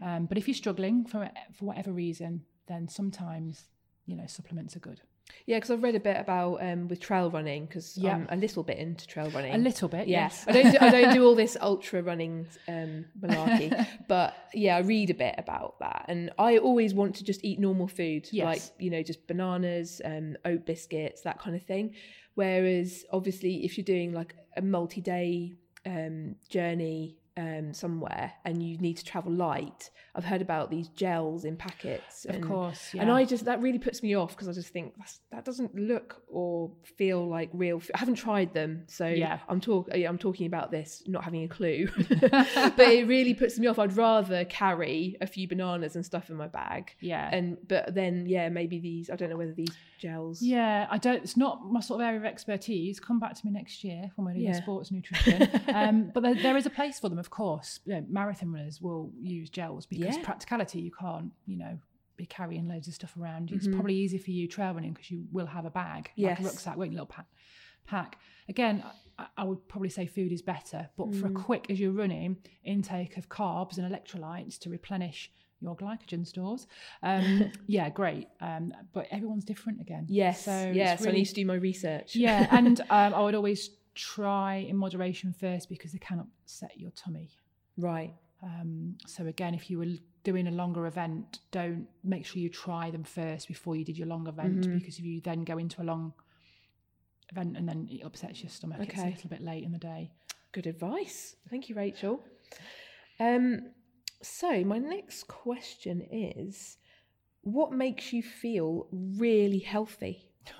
Speaker 2: Um, but if you're struggling for for whatever reason, then sometimes you know supplements are good.
Speaker 1: Yeah, because I've read a bit about um, with trail running because
Speaker 2: Yeah.
Speaker 1: I'm a little bit into trail running.
Speaker 2: A little bit,
Speaker 1: Yeah,
Speaker 2: yes.
Speaker 1: I don't do, I don't do all this ultra running um, malarkey, but yeah, I read a bit about that, and I always want to just eat normal food,
Speaker 2: Yes.
Speaker 1: like you know, just bananas, um, oat biscuits, that kind of thing. Whereas, obviously, if you're doing like a multi-day um, journey um, somewhere and you need to travel light, I've heard about these gels in packets.
Speaker 2: Of
Speaker 1: and-
Speaker 2: course,
Speaker 1: and. I just that really puts me off because I just think that's, that doesn't look or feel like real. I haven't tried them, so
Speaker 2: Yeah.
Speaker 1: I'm talk. yeah, I'm talking about this, not having a clue. but it really puts me off. I'd rather carry a few bananas and stuff in my bag,
Speaker 2: yeah.
Speaker 1: and but then yeah, maybe these. I don't know whether these gels.
Speaker 2: Yeah, I don't. It's not my sort of area of expertise. Come back to me next year when we're doing
Speaker 1: Yeah.
Speaker 2: sports nutrition. um, but there, there is a place for them, of course. You know, marathon runners will use gels because
Speaker 1: Yeah.
Speaker 2: practicality. You can't, you know, be carrying loads of stuff around. It's
Speaker 1: Mhm.
Speaker 2: probably easier for you trail running because you will have a bag, like a rucksack, won't you, little pack. Pack again. I, I would probably say food is better, but for a
Speaker 1: Mm.
Speaker 2: quick as you're running, intake of carbs and electrolytes to replenish your glycogen stores. Um, yeah, great. Um, but everyone's different again.
Speaker 1: Yes.
Speaker 2: So
Speaker 1: yes.
Speaker 2: it's
Speaker 1: I
Speaker 2: really-
Speaker 1: need to do my research.
Speaker 2: yeah, and um, I would always try in moderation first because they can upset your tummy.
Speaker 1: right.
Speaker 2: Um, so again, if you were doing a longer event, don't make sure you try them first before you did your long event
Speaker 1: Mhm.
Speaker 2: because if you then go into a long event and then it upsets your stomach, it's a little bit late in the day.
Speaker 1: Good advice. Thank you, Rachel. Um, so my next question is, what makes you feel really healthy?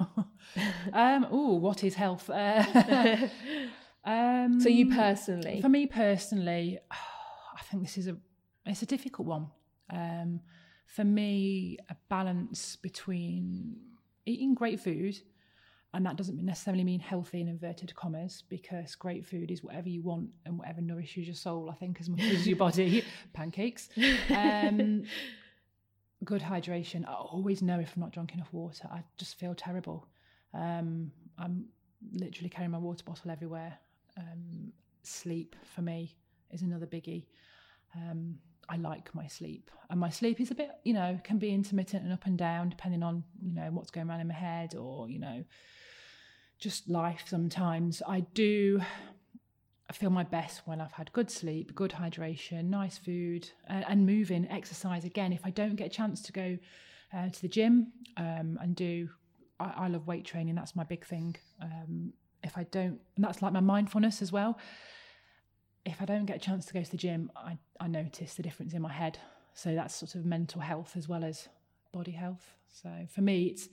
Speaker 2: um, oh, what is health? Uh, um,
Speaker 1: So you personally,
Speaker 2: For me personally, I think this is a it's a difficult one. Um, for me, a balance between eating great food and that doesn't necessarily mean healthy in inverted commas because great food is whatever you want and whatever nourishes your soul i think as much as your body. Pancakes. Um, good hydration. I always know if i'm not drunk enough water i just feel terrible. Um, i'm literally carrying my water bottle everywhere. Um, sleep for me is another biggie. Um, I like my sleep. And my sleep is a bit, you know, can be intermittent and up and down depending on, you know, what's going on in my head or, you know, just life sometimes. I do I feel my best when I've had good sleep, good hydration, nice food, and, and moving, exercise. Again, if I don't get a chance to go uh, to the gym um, and do, I, I, love weight training. That's my big thing. Um, if I don't, and that's like my mindfulness as well if I don't get a chance to go to the gym, I, I notice the difference in my head. So that's sort of mental health as well as body health. So for me, it's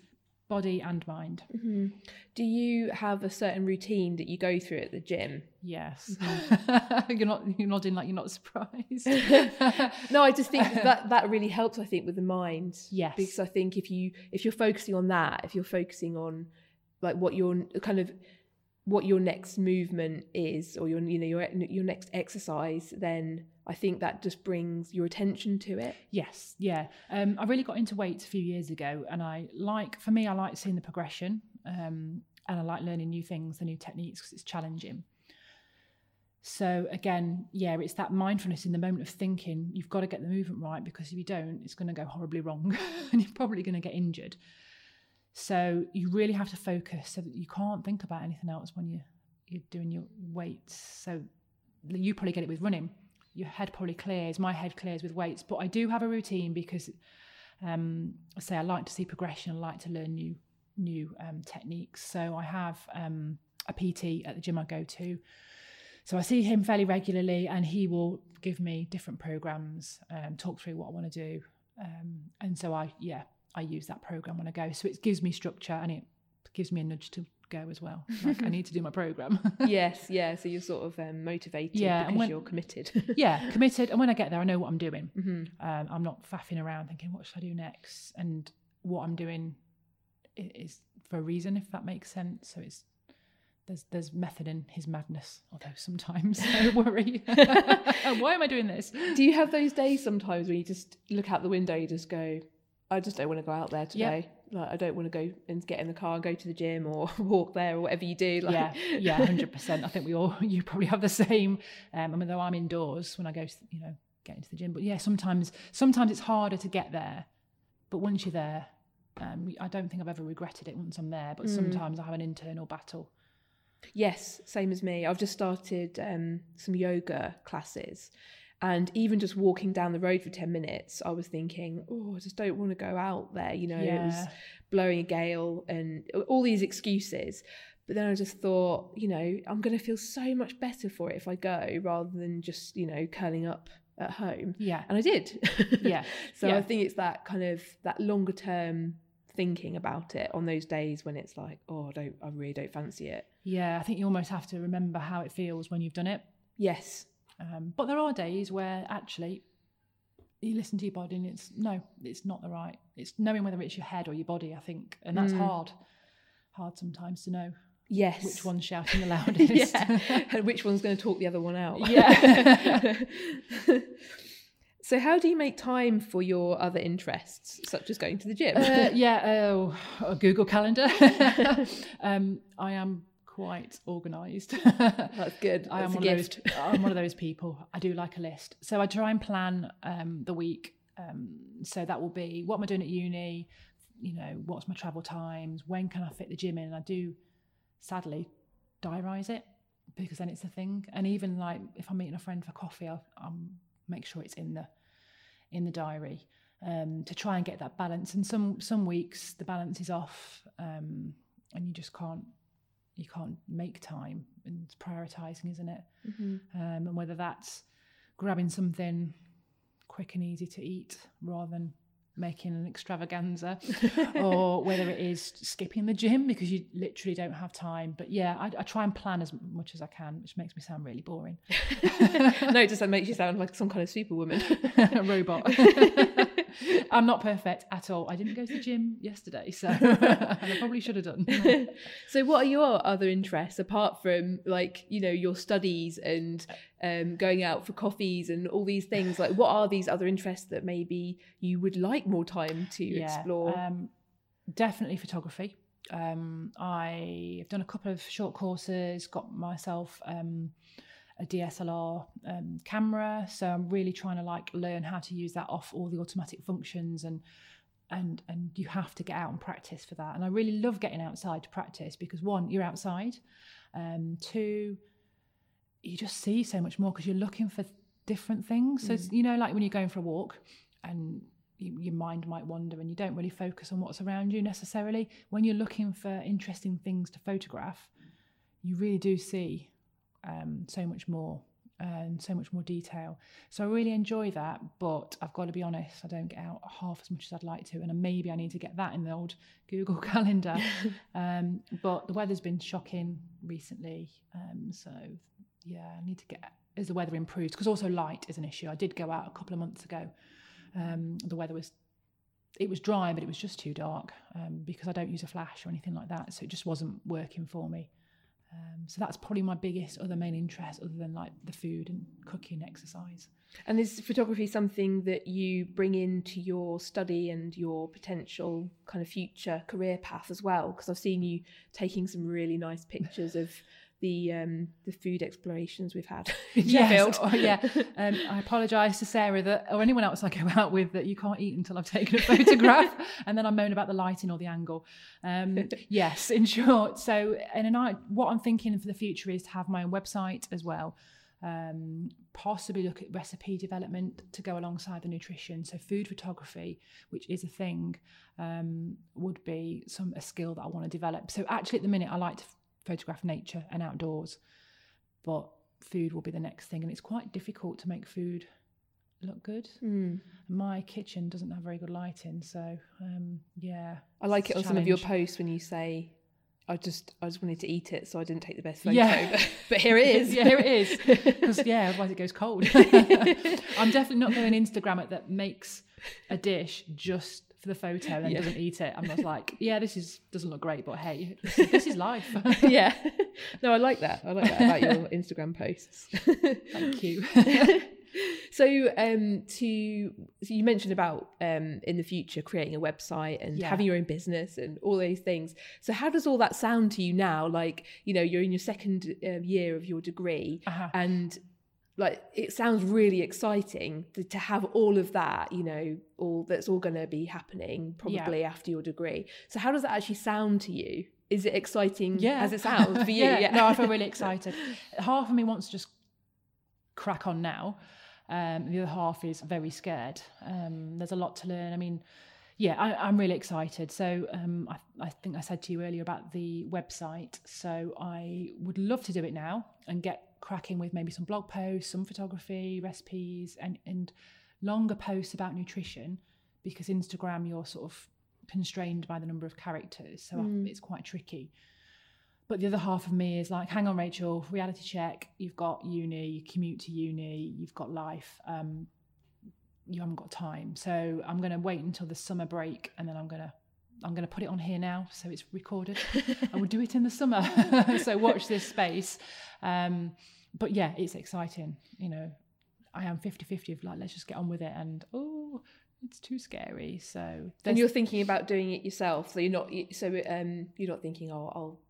Speaker 2: body and mind.
Speaker 1: Mm-hmm. Do you have a certain routine that you go through at the gym?
Speaker 2: Yes. Mm-hmm. you're not you're nodding like you're not surprised.
Speaker 1: no, I just think that that really helps. I think with the mind.
Speaker 2: Yes.
Speaker 1: Because I think if you if you're focusing on that, if you're focusing on like what you're kind of what your next movement is or your you know your your next exercise then i think that just brings your attention to it
Speaker 2: yes yeah um, i really got into weights a few years ago and i like for me i like seeing the progression um, and i like learning new things the new techniques because it's challenging so again yeah it's that mindfulness in the moment of thinking you've got to get the movement right because if you don't it's going to go horribly wrong and you're probably going to get injured so you really have to focus so that you can't think about anything else when you you're doing your weights. So you probably get it with running. Your head probably clears. My head clears with weights, but I do have a routine because um, I say I like to see progression. I like to learn new new um, techniques. So I have um, a PT at the gym I go to. So I see him fairly regularly, and he will give me different programs, um, talk through what I want to do, um, and so I yeah I use that program when I go. So it gives me structure and it gives me a nudge to go as well. Like I need to do my program.
Speaker 1: yes, yeah. So you're sort of um, motivated yeah, because when, you're committed.
Speaker 2: yeah, committed. And when I get there, I know what I'm doing. Mm-hmm. Um, I'm not faffing around thinking, what should I do next? And what I'm doing is for a reason, if that makes sense. So it's there's there's method in his madness, although sometimes I worry. Why am I doing this?
Speaker 1: Do you have those days sometimes where you just look out the window, you just go, I just don't want to go out there today. Yep. Like I don't want to go and get in the car and go to the gym or walk there or whatever you do. Like.
Speaker 2: Yeah, yeah, hundred percent. I think we all you probably have the same. Um, I mean, though I'm indoors when I go, you know, get into the gym. But yeah, sometimes sometimes it's harder to get there. But once you're there, um, I don't think I've ever regretted it once I'm there. But mm. sometimes I have an internal battle.
Speaker 1: Yes, same as me. I've just started um, some yoga classes, and even just walking down the road for 10 minutes, I was thinking, oh, I just don't want to go out there. You know, yeah. it was blowing a gale and all these excuses. But then I just thought, you know, I'm going to feel so much better for it if I go rather than just, you know, curling up at home.
Speaker 2: Yeah.
Speaker 1: And I did.
Speaker 2: Yeah.
Speaker 1: so
Speaker 2: yeah.
Speaker 1: I think it's that kind of that longer term thinking about it on those days when it's like, oh, I don't, I really don't fancy it.
Speaker 2: Yeah. I think you almost have to remember how it feels when you've done it.
Speaker 1: Yes.
Speaker 2: Um, but there are days where actually you listen to your body and it's no, it's not the right. It's knowing whether it's your head or your body, I think, and that's mm. hard. Hard sometimes to know.
Speaker 1: Yes.
Speaker 2: Which one's shouting the loudest?
Speaker 1: yeah. And which one's going to talk the other one out?
Speaker 2: Yeah.
Speaker 1: so, how do you make time for your other interests, such as going to the gym?
Speaker 2: Uh, yeah, uh, a Google Calendar. um, I am quite organised.
Speaker 1: That's good. That's I
Speaker 2: am one gift. of those. I'm one of those people. I do like a list, so I try and plan um, the week. Um, so that will be what am I doing at uni? You know, what's my travel times? When can I fit the gym in? And I do, sadly, diarise it because then it's a thing. And even like if I'm meeting a friend for coffee, I'll, I'll make sure it's in the in the diary um, to try and get that balance. And some some weeks the balance is off, um, and you just can't you can't make time and it's prioritizing isn't it? Mm-hmm. um, and whether that's grabbing something quick and easy to eat rather than making an extravaganza or whether it is skipping the gym because you literally don't have time. But yeah I, I, try and plan as much as i can which makes me sound really boring.
Speaker 1: No it just makes you sound like some kind of superwoman.
Speaker 2: A robot I'm not perfect at all. I didn't go to the gym yesterday, so I probably should have done.
Speaker 1: so, what are your other interests apart from like you know your studies and um, going out for coffees and all these things? Like, what are these other interests that maybe you would like more time to yeah, explore? Um,
Speaker 2: definitely photography. Um, I've done a couple of short courses, got myself um, a DSLR um, camera, so I'm really trying to like learn how to use that off all the automatic functions and and and you have to get out and practice for that. And I really love getting outside to practice because one, you're outside, um, two, you just see so much more because you're looking for different things. So mm. you know, like when you're going for a walk and you, your mind might wander and you don't really focus on what's around you necessarily. When you're looking for interesting things to photograph, you really do see um, so much more and so much more detail. So I really enjoy that, but I've got to be honest, I don't get out half as much as I'd like to, and maybe I need to get that in the old Google Calendar. um, but the weather's been shocking recently, um, so yeah, I need to get as the weather improves because also light is an issue. I did go out a couple of months ago um, the weather was it was dry, but it was just too dark um, because I don't use a flash or anything like that. So it just wasn't working for me. Um, so that's probably my biggest other main interest, other than like the food and cooking, exercise.
Speaker 1: And is photography something that you bring into your study and your potential kind of future career path as well? Because I've seen you taking some really nice pictures of the um, the food explorations we've had in
Speaker 2: yes, oh, yeah. Um, I apologise to Sarah that or anyone else I go out with that you can't eat until I've taken a photograph, and then I moan about the lighting or the angle. Um, yes, in short. So, and I, what I'm thinking for the future is to have my own website as well. Um, possibly look at recipe development to go alongside the nutrition. So food photography, which is a thing, um, would be some a skill that I want to develop. So actually, at the minute, I like to photograph nature and outdoors. But food will be the next thing, and it's quite difficult to make food look good. Mm. My kitchen doesn't have very good lighting, so um, yeah.
Speaker 1: I like it on some of your posts when you say, "I just I just wanted to eat it, so I didn't take the best photo."
Speaker 2: Yeah.
Speaker 1: but here it is.
Speaker 2: yeah, here it is. Because yeah, otherwise it goes cold. I'm definitely not going to Instagram it that makes a dish just for the photo and yeah. doesn't eat it. I'm just like, yeah, this is doesn't look great, but hey, this is, this is life.
Speaker 1: yeah. No, I like that. I like that about your Instagram posts.
Speaker 2: Thank you.
Speaker 1: so um to so you mentioned about um in the future creating a website and yeah. having your own business and all those things so how does all that sound to you now like you know you're in your second uh, year of your degree uh-huh. and like it sounds really exciting to, to, have all of that you know all that's all going to be happening probably yeah. after your degree so how does that actually sound to you is it exciting yeah. as it sounds for you
Speaker 2: yeah. yeah. no i feel really excited half of me wants to just crack on now um, the other half is very scared um, there's a lot to learn i mean yeah, I, am really excited. So um, I, I, think I said to you earlier about the website. So I would love to do it now and get cracking with maybe some blog posts, some photography, recipes, and and longer posts about nutrition because Instagram you're sort of constrained by the number of characters, so mm. it's quite tricky. But the other half of me is like, hang on, Rachel, reality check. You've got uni, you commute to uni, you've got life. Um, you haven't got time. So I'm going to wait until the summer break, and then I'm going to I'm going to put it on here now, so it's recorded. I will do it in the summer. so watch this space. Um, but yeah, it's exciting. You know, I am 50 50 of like, let's just get on with it. And oh, it's too scary. So,
Speaker 1: and you're thinking about doing it yourself. So you're not, so um, you're not thinking, oh, I'll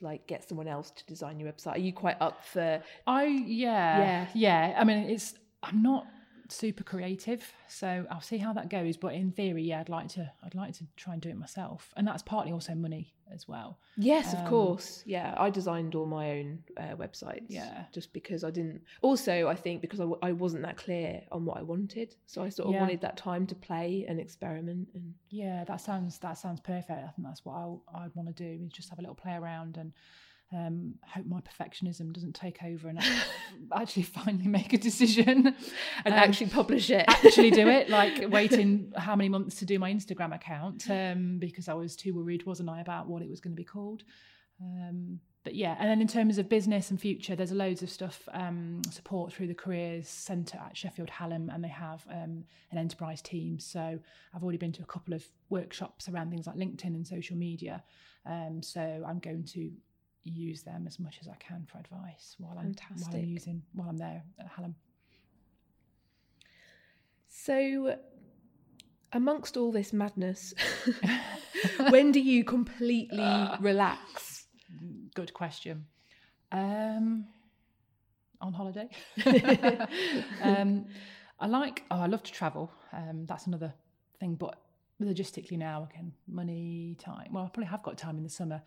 Speaker 1: like get someone else to design your website. Are you quite up for?
Speaker 2: I, yeah, yeah, yeah. I mean, it's, I'm not super creative. So I'll see how that goes. But in theory, yeah, I'd like to I'd like to try and do it myself. And that's partly also money as well.
Speaker 1: Yes, um, of course. Yeah, I designed all my own uh, websites.
Speaker 2: Yeah,
Speaker 1: just because I didn't. Also, I think because I w- I wasn't that clear on what I wanted, so I sort of yeah. wanted that time to play and experiment. And
Speaker 2: yeah, that sounds that sounds perfect. I think that's what I I'd want to do is just have a little play around and um, hope my perfectionism doesn't take over and actually finally make a decision
Speaker 1: and um, actually publish it.
Speaker 2: actually do it, like waiting how many months to do my Instagram account um, because I was too worried, wasn't I, about what it was going to be called. Um, but yeah, and then in terms of business and future, there's loads of stuff um, support through the Careers Centre at Sheffield Hallam, and they have um, an enterprise team. So I've already been to a couple of workshops around things like LinkedIn and social media. Um, so I'm going to use them as much as I can for advice while I'm
Speaker 1: Fantastic.
Speaker 2: while I'm using while I'm there at Hallam.
Speaker 1: So, amongst all this madness, when do you completely relax?
Speaker 2: Good question. Um, on holiday. um, I like. Oh, I love to travel. Um, that's another thing. But logistically now, again, money, time. Well, I probably have got time in the summer.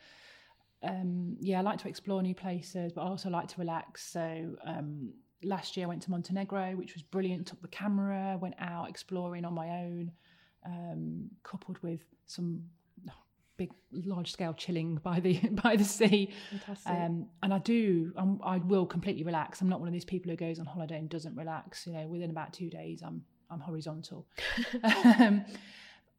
Speaker 2: Um, yeah, I like to explore new places, but I also like to relax. So um, last year I went to Montenegro, which was brilliant. Took the camera, went out exploring on my own, um, coupled with some big, large scale chilling by the by the sea.
Speaker 1: Fantastic.
Speaker 2: Um, and I do, I'm, I will completely relax. I'm not one of these people who goes on holiday and doesn't relax. You know, within about two days, I'm I'm horizontal. um,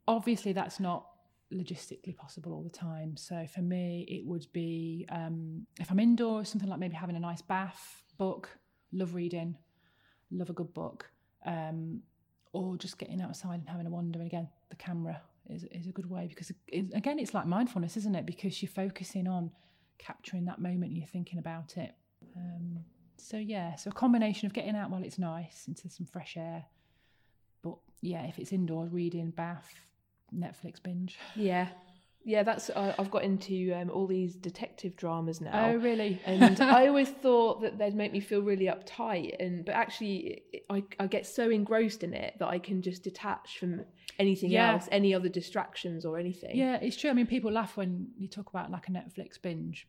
Speaker 2: obviously, that's not logistically possible all the time. So for me, it would be um, if I'm indoors, something like maybe having a nice bath, book, love reading, love a good book, um, or just getting outside and having a wander. And again, the camera is is a good way because it, again, it's like mindfulness, isn't it? Because you're focusing on capturing that moment and you're thinking about it. Um, so yeah, so a combination of getting out while it's nice into some fresh air, but yeah, if it's indoors, reading, bath, Netflix binge.
Speaker 1: yeah, yeah. That's I, I've got into um, all these detective dramas now.
Speaker 2: Oh, really?
Speaker 1: and I always thought that they'd make me feel really uptight, and but actually, I, I get so engrossed in it that I can just detach from anything
Speaker 2: Yeah.
Speaker 1: else, any other distractions or anything.
Speaker 2: Yeah, it's true. I mean, people laugh when you talk about like a Netflix binge,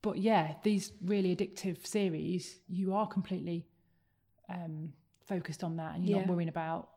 Speaker 2: but yeah, these really addictive series, you are completely um, focused on that, and you're not worrying about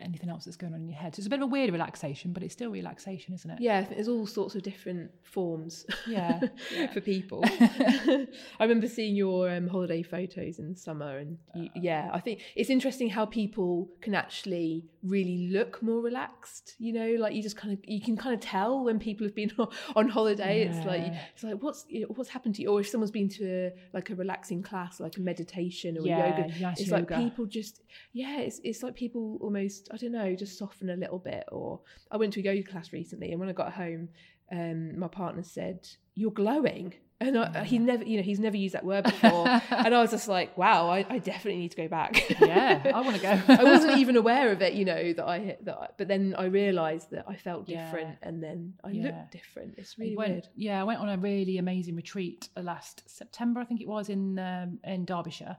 Speaker 2: anything else that's going on in your head. So it's a bit of a weird relaxation, but it's still relaxation, isn't it?
Speaker 1: Yeah, there's all sorts of different forms
Speaker 2: Yeah, yeah.
Speaker 1: for people. I remember seeing your um, holiday photos in the summer, and you, yeah, I think it's interesting how people can actually really look more relaxed. You know, like you just kind of you can kind of tell when people have been on holiday. It's like it's like what's you know, what's happened to you, or if someone's been to a, like a relaxing class, like a meditation or
Speaker 2: Yeah,
Speaker 1: a yoga.
Speaker 2: nice
Speaker 1: it's
Speaker 2: yoga.
Speaker 1: like people just yeah, it's it's like people almost I don't know just soften a little bit. Or I went to a yoga class recently, and when I got home, um, my partner said, "You're glowing," and I, he never, you know, he's never used that word before, and I was just like, "Wow, I, I definitely need to go back."
Speaker 2: yeah, I want to go.
Speaker 1: I wasn't even aware of it, you know, that I that, I, but then I realised that I felt
Speaker 2: Yeah.
Speaker 1: different, and then I
Speaker 2: Yeah.
Speaker 1: looked different. It's really
Speaker 2: went,
Speaker 1: weird.
Speaker 2: Yeah, I went on a really amazing retreat uh, last September, I think it was in um, in Derbyshire.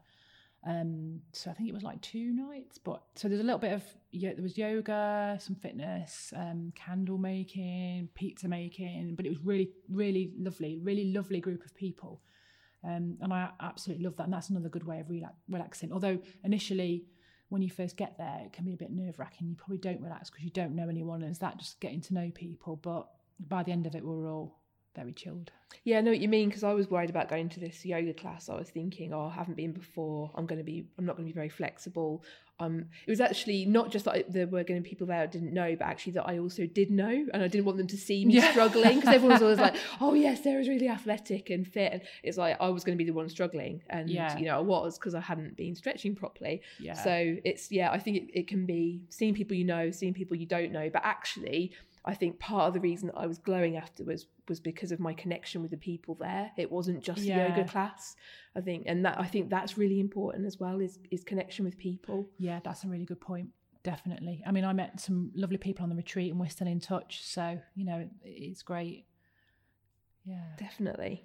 Speaker 2: Um, so I think it was like two nights, but so there's a little bit of yeah, there was yoga, some fitness, um, candle making, pizza making, but it was really really lovely, really lovely group of people, um, and I absolutely love that. And that's another good way of relax, relaxing. Although initially. When you first get there, it can be a bit nerve wracking. You probably don't relax because you don't know anyone, and it's that just getting to know people. But by the end of it, we're all very chilled.
Speaker 1: Yeah, I know what you mean because I was worried about going to this yoga class. I was thinking, oh, I haven't been before. I'm going to be, I'm not going to be very flexible. Um, it was actually not just that I, there were going to be people there I didn't know, but actually that I also did know, and I didn't want them to see me
Speaker 2: Yeah.
Speaker 1: struggling because everyone was always like, oh yes, Sarah's really athletic and fit, and it's like I was going to be the one struggling, and
Speaker 2: Yeah.
Speaker 1: you know I was because I hadn't been stretching properly.
Speaker 2: Yeah.
Speaker 1: So it's yeah, I think it, it can be seeing people you know, seeing people you don't know, but actually, I think part of the reason that I was glowing afterwards was because of my connection with the people there. It wasn't just the
Speaker 2: Yeah.
Speaker 1: yoga class. I think, and that I think that's really important as well is is connection with people.
Speaker 2: yeah, that's a really good point. Definitely. I mean, I met some lovely people on the retreat, and we're still in touch. So you know, it's great. Yeah.
Speaker 1: Definitely.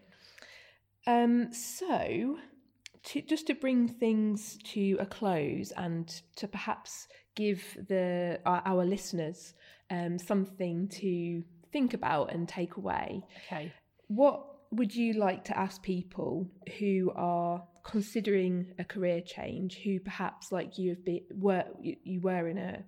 Speaker 1: Um, so, to, just to bring things to a close and to perhaps give the our, our listeners um, something to think about and take away,
Speaker 2: Okay.
Speaker 1: what would you like to ask people who are considering a career change, who perhaps like you have been were you, you were in a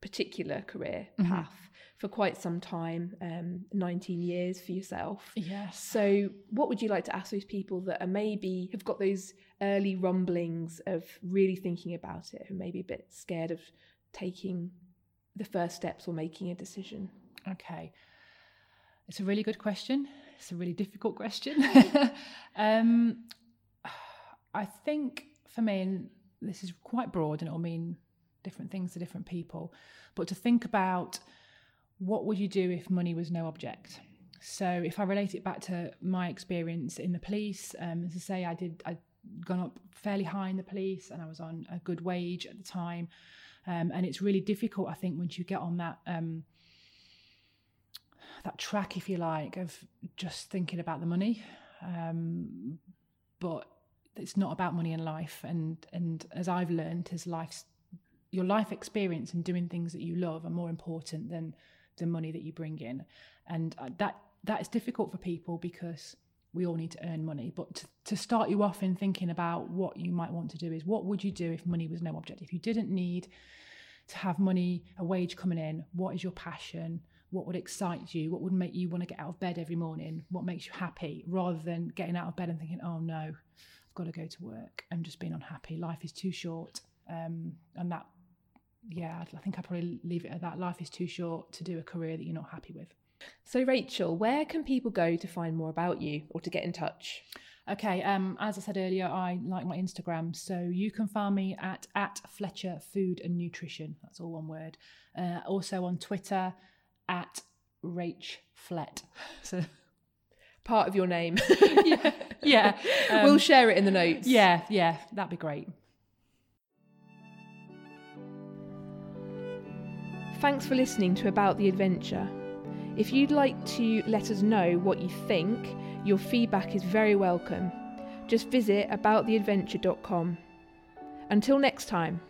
Speaker 1: particular career
Speaker 2: Mhm.
Speaker 1: path for quite some time, um, 19 years for yourself.
Speaker 2: Yes.
Speaker 1: So, what would you like to ask those people that are maybe have got those early rumblings of really thinking about it, who may be a bit scared of taking the first steps or making a decision?
Speaker 2: Okay. It's a really good question. It's a really difficult question. um, I think for me, and this is quite broad and it'll mean different things to different people, but to think about what would you do if money was no object? So if I relate it back to my experience in the police, um, as I say, I did, I'd gone up fairly high in the police and I was on a good wage at the time. Um, and it's really difficult, I think, once you get on that um, that track, if you like, of just thinking about the money. Um, but it's not about money in life, and and as I've learned, as life's your life experience and doing things that you love are more important than the money that you bring in, and uh, that that is difficult for people because we all need to earn money. But to, to start you off in thinking about what you might want to do is what would you do if money was no object? If you didn't need to have money, a wage coming in, what is your passion? What would excite you? What would make you want to get out of bed every morning? What makes you happy? Rather than getting out of bed and thinking, oh no, I've got to go to work. I'm just being unhappy. Life is too short. Um, and that, yeah, I think I'd probably leave it at that. Life is too short to do a career that you're not happy with.
Speaker 1: So, Rachel, where can people go to find more about you or to get in touch?
Speaker 2: Okay, um, as I said earlier, I like my Instagram, so you can find me at at Fletcher Food and Nutrition. That's all one word. Uh, also on Twitter at Rach Flet. So
Speaker 1: part of your name.
Speaker 2: yeah, yeah.
Speaker 1: Um, we'll share it in the notes.
Speaker 2: Yeah, yeah, that'd be great.
Speaker 1: Thanks for listening to About the Adventure. If you'd like to let us know what you think, your feedback is very welcome. Just visit abouttheadventure.com. Until next time.